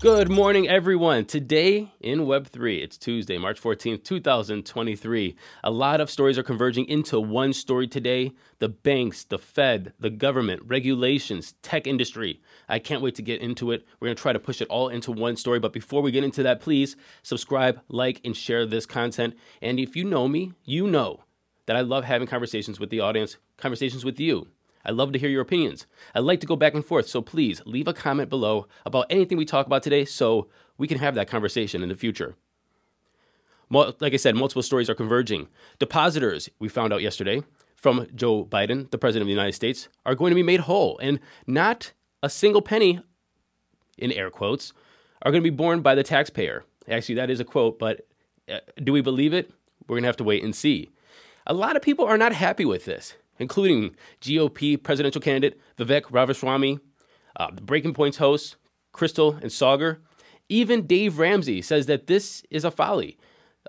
Good morning, everyone. Today in Web3, it's Tuesday, March 14th, 2023. A lot of stories are converging into one story today the banks, the Fed, the government, regulations, tech industry. I can't wait to get into it. We're going to try to push it all into one story. But before we get into that, please subscribe, like, and share this content. And if you know me, you know that I love having conversations with the audience, conversations with you. I love to hear your opinions. I like to go back and forth, so please leave a comment below about anything we talk about today so we can have that conversation in the future. Like I said, multiple stories are converging. Depositors, we found out yesterday, from Joe Biden, the President of the United States, are going to be made whole, and not a single penny, in air quotes, are going to be borne by the taxpayer. Actually, that is a quote, but uh, do we believe it? We're going to have to wait and see. A lot of people are not happy with this including GOP presidential candidate Vivek Ramaswamy, uh, the Breaking Points host Krystal and Saagar. Even Dave Ramsey says that this is a folly.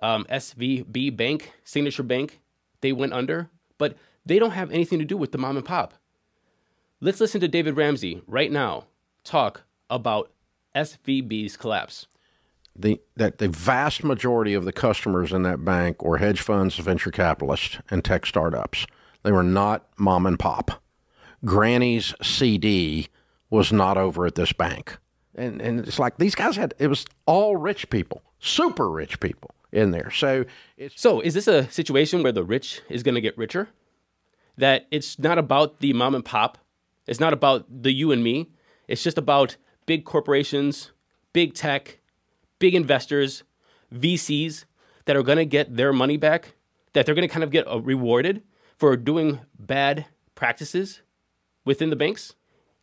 Um, SVB Bank, Signature Bank, they went under, but they don't have anything to do with the mom and pop. Let's listen to David Ramsey right now talk about SVB's collapse. The, that the vast majority of the customers in that bank were hedge funds, venture capitalists, and tech startups. They were not mom and pop. Granny's CD was not over at this bank. And, and it's like these guys had, it was all rich people, super rich people in there. So So is this a situation where the rich is going to get richer? That it's not about the mom and pop. It's not about the you and me. It's just about big corporations, big tech, big investors, VCs that are going to get their money back, that they're going to kind of get uh, rewarded for doing bad practices within the banks.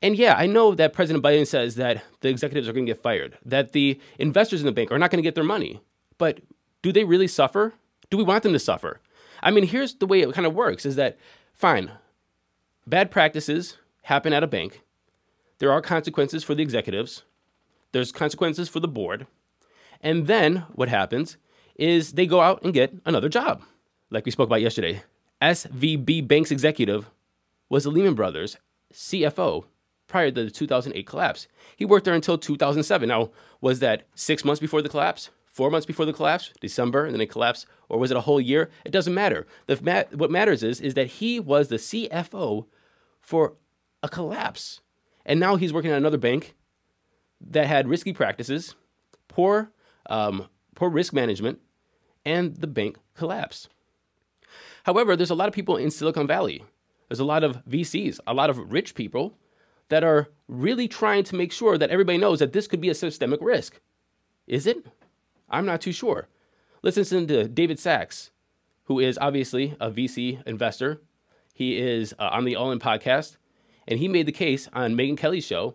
And yeah, I know that President Biden says that the executives are going to get fired, that the investors in the bank are not going to get their money. But do they really suffer? Do we want them to suffer? I mean, here's the way it kind of works is that fine, bad practices happen at a bank. There are consequences for the executives. There's consequences for the board. And then what happens is they go out and get another job. Like we spoke about yesterday, SVB Bank's executive was the Lehman Brothers CFO prior to the 2008 collapse. He worked there until 2007. Now, was that six months before the collapse? Four months before the collapse, December, and then it collapsed, or was it a whole year? It doesn't matter. The, what matters is, is that he was the CFO for a collapse. And now he's working at another bank that had risky practices, poor, um, poor risk management, and the bank collapsed. However, there's a lot of people in Silicon Valley. There's a lot of VCs, a lot of rich people that are really trying to make sure that everybody knows that this could be a systemic risk. Is it? I'm not too sure. Let's listen to David Sacks, who is obviously a VC investor. He is uh, on the All In podcast, and he made the case on Megyn Kelly's show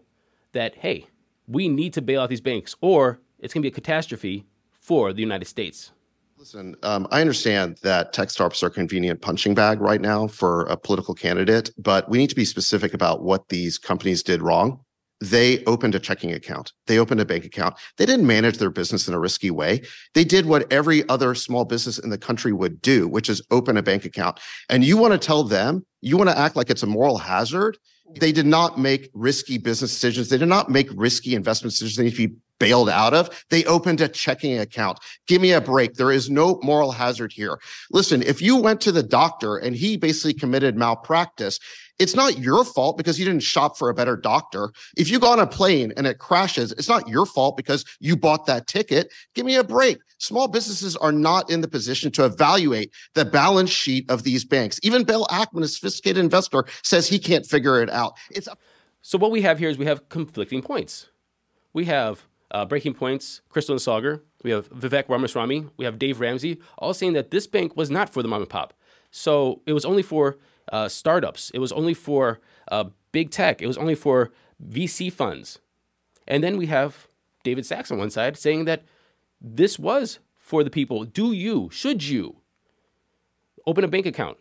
that, hey, we need to bail out these banks or it's going to be a catastrophe for the United States Listen, um, I understand that tech startups are a convenient punching bag right now for a political candidate, but we need to be specific about what these companies did wrong. They opened a checking account. They opened a bank account. They didn't manage their business in a risky way. They did what every other small business in the country would do, which is open a bank account. And you want to tell them, you want to act like it's a moral hazard. They did not make risky business decisions. They did not make risky investment decisions. They need to be bailed out of. They opened a checking account. Give me a break. There is no moral hazard here. Listen, if you went to the doctor and he basically committed malpractice, it's not your fault because you didn't shop for a better doctor. If you go on a plane and it crashes, it's not your fault because you bought that ticket. Give me a break. Small businesses are not in the position to evaluate the balance sheet of these banks. Even Bill Ackman, a sophisticated investor, says he can't figure it out. It's so what we have here is we have conflicting points. We have uh, Breaking Points, Krystal and Saagar. We have Vivek Ramaswamy. We have Dave Ramsey, all saying that this bank was not for the mom and pop. So it was only for uh, startups. It was only for uh, big tech. It was only for VC funds. And then we have David Sacks on one side saying that this was for the people. Do you, should you, open a bank account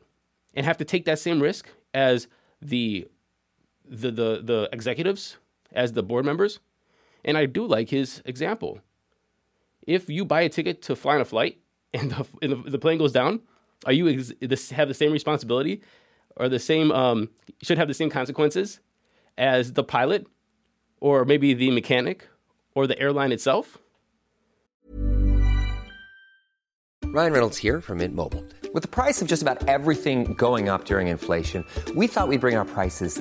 and have to take that same risk as the the the, the executives, as the board members? And I do like his example. If you buy a ticket to fly on a flight and the, and the, the plane goes down, are you ex- have the same responsibility or the same um, should have the same consequences as the pilot or maybe the mechanic or the airline itself? Ryan Reynolds here from Mint Mobile. With the price of just about everything going up during inflation, we thought we'd bring our prices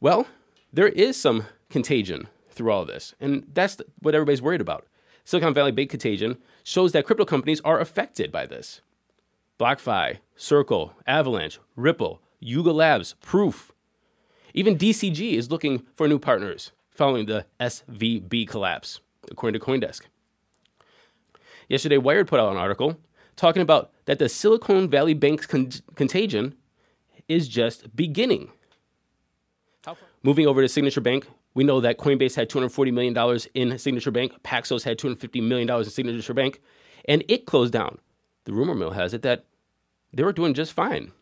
Well, there is some contagion through all this, and that's what everybody's worried about. Silicon Valley Bank contagion shows that crypto companies are affected by this. BlockFi, Circle, Avalanche, Ripple, Yuga Labs, Proof. Even DCG is looking for new partners following the SVB collapse, according to Coindesk. Yesterday, Wired put out an article talking about that the Silicon Valley Bank's con- contagion is just beginning. Moving over to Signature Bank, we know that Coinbase had $240 million in Signature Bank, Paxos had $250 million in Signature Bank, and it closed down. The rumor mill has it that they were doing just fine.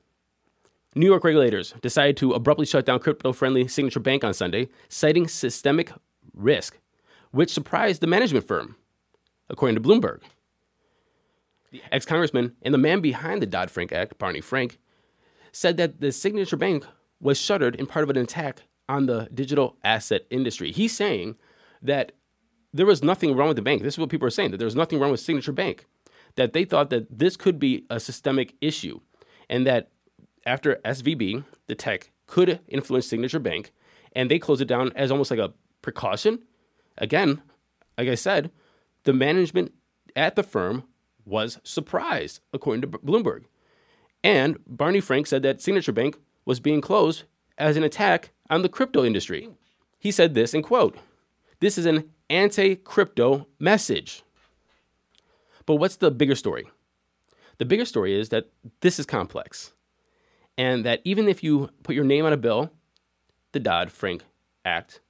New York regulators decided to abruptly shut down crypto friendly Signature Bank on Sunday, citing systemic risk, which surprised the management firm, according to Bloomberg. The ex congressman and the man behind the Dodd Frank Act, Barney Frank, said that the Signature Bank was shuttered in part of an attack on the digital asset industry. He's saying that there was nothing wrong with the bank. This is what people are saying that there was nothing wrong with Signature Bank, that they thought that this could be a systemic issue, and that after SVB, the tech could influence Signature Bank, and they closed it down as almost like a precaution. Again, like I said, the management at the firm was surprised, according to Bloomberg. And Barney Frank said that Signature Bank was being closed as an attack on the crypto industry. He said this in quote, "This is an anti-crypto message." But what's the bigger story? The bigger story is that this is complex. And that even if you put your name on a bill, the Dodd-Frank Act,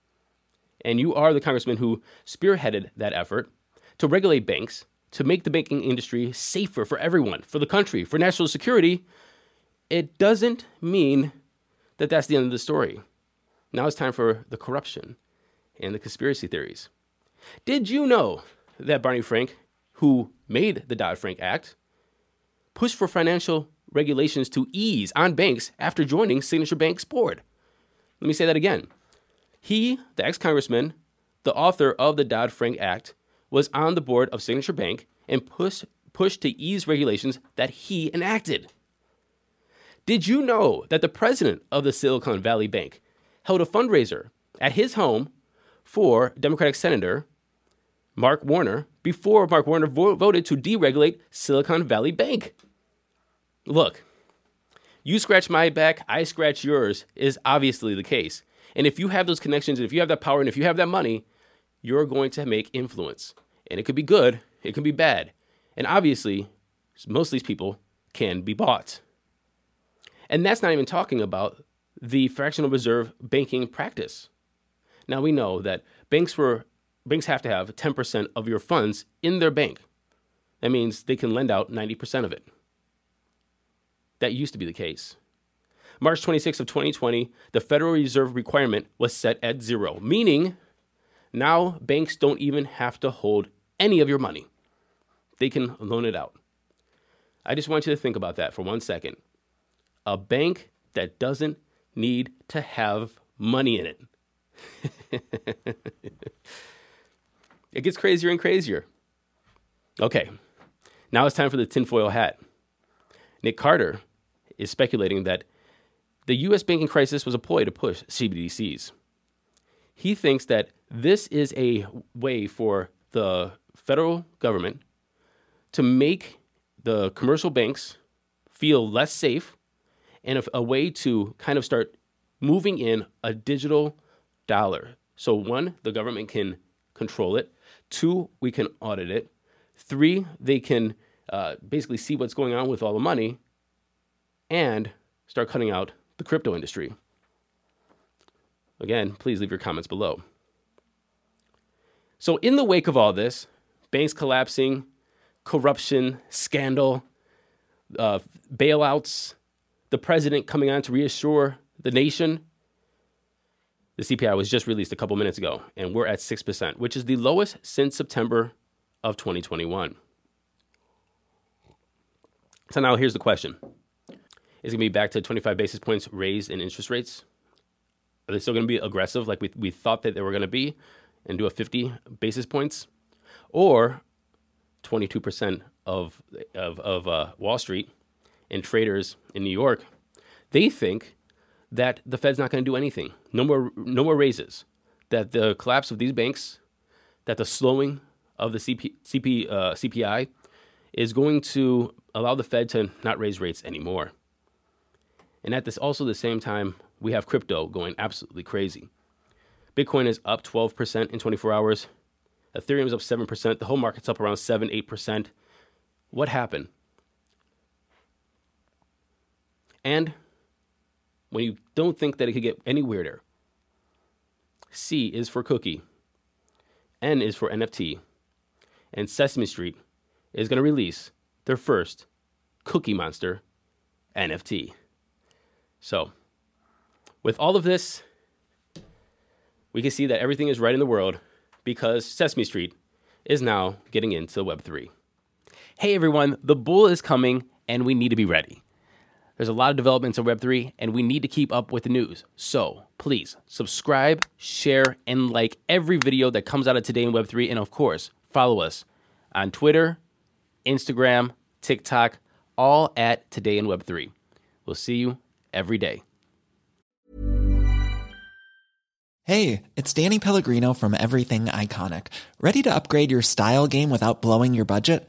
and you are the congressman who spearheaded that effort to regulate banks, to make the banking industry safer for everyone, for the country, for national security, it doesn't mean that that's the end of the story. Now it's time for the corruption and the conspiracy theories. Did you know that Barney Frank, who made the Dodd Frank Act, pushed for financial regulations to ease on banks after joining Signature Bank's board. Let me say that again. He, the ex congressman, the author of the Dodd Frank Act, was on the board of Signature Bank and push, pushed to ease regulations that he enacted. Did you know that the president of the Silicon Valley Bank held a fundraiser at his home for Democratic Senator Mark Warner before Mark Warner vo- voted to deregulate Silicon Valley Bank? Look, you scratch my back, I scratch yours is obviously the case. And if you have those connections, and if you have that power, and if you have that money, you're going to make influence. And it could be good, it could be bad. And obviously, most of these people can be bought. And that's not even talking about the fractional reserve banking practice. Now we know that banks were banks have to have 10% of your funds in their bank. That means they can lend out 90% of it. That used to be the case. March 26 of 2020, the Federal Reserve requirement was set at zero, meaning now banks don't even have to hold any of your money. They can loan it out. I just want you to think about that for one second. A bank that doesn't need to have money in it. it gets crazier and crazier. Okay, now it's time for the tinfoil hat. Nic Carter is speculating that the US banking crisis was a ploy to push CBDCs. He thinks that this is a way for the federal government to make the commercial banks feel less safe and a, a way to kind of start moving in a digital dollar. So, one, the government can control it. Two, we can audit it. Three, they can uh, basically see what's going on with all the money and start cutting out the crypto industry. Again, please leave your comments below. So, in the wake of all this, banks collapsing, corruption, scandal, uh, bailouts, the president coming on to reassure the nation. The CPI was just released a couple minutes ago, and we're at 6%, which is the lowest since September of 2021. So now here's the question Is it going to be back to 25 basis points raised in interest rates? Are they still going to be aggressive like we, we thought that they were going to be and do a 50 basis points? Or 22% of, of, of uh, Wall Street and traders in New York, they think that the Fed's not going to do anything. No more, no more raises. That the collapse of these banks, that the slowing of the CP, CP, uh, CPI is going to allow the Fed to not raise rates anymore. And at this also the same time, we have crypto going absolutely crazy. Bitcoin is up 12% in 24 hours. Ethereum is up 7%. The whole market's up around 7 8%. What happened? And when you don't think that it could get any weirder, C is for cookie, N is for NFT, and Sesame Street is going to release their first Cookie Monster NFT. So, with all of this, we can see that everything is right in the world because Sesame Street is now getting into Web3. Hey everyone, the bull is coming and we need to be ready. There's a lot of developments in Web3 and we need to keep up with the news. So please subscribe, share, and like every video that comes out of Today in Web3. And of course, follow us on Twitter, Instagram, TikTok, all at Today in Web3. We'll see you every day. Hey, it's Danny Pellegrino from Everything Iconic. Ready to upgrade your style game without blowing your budget?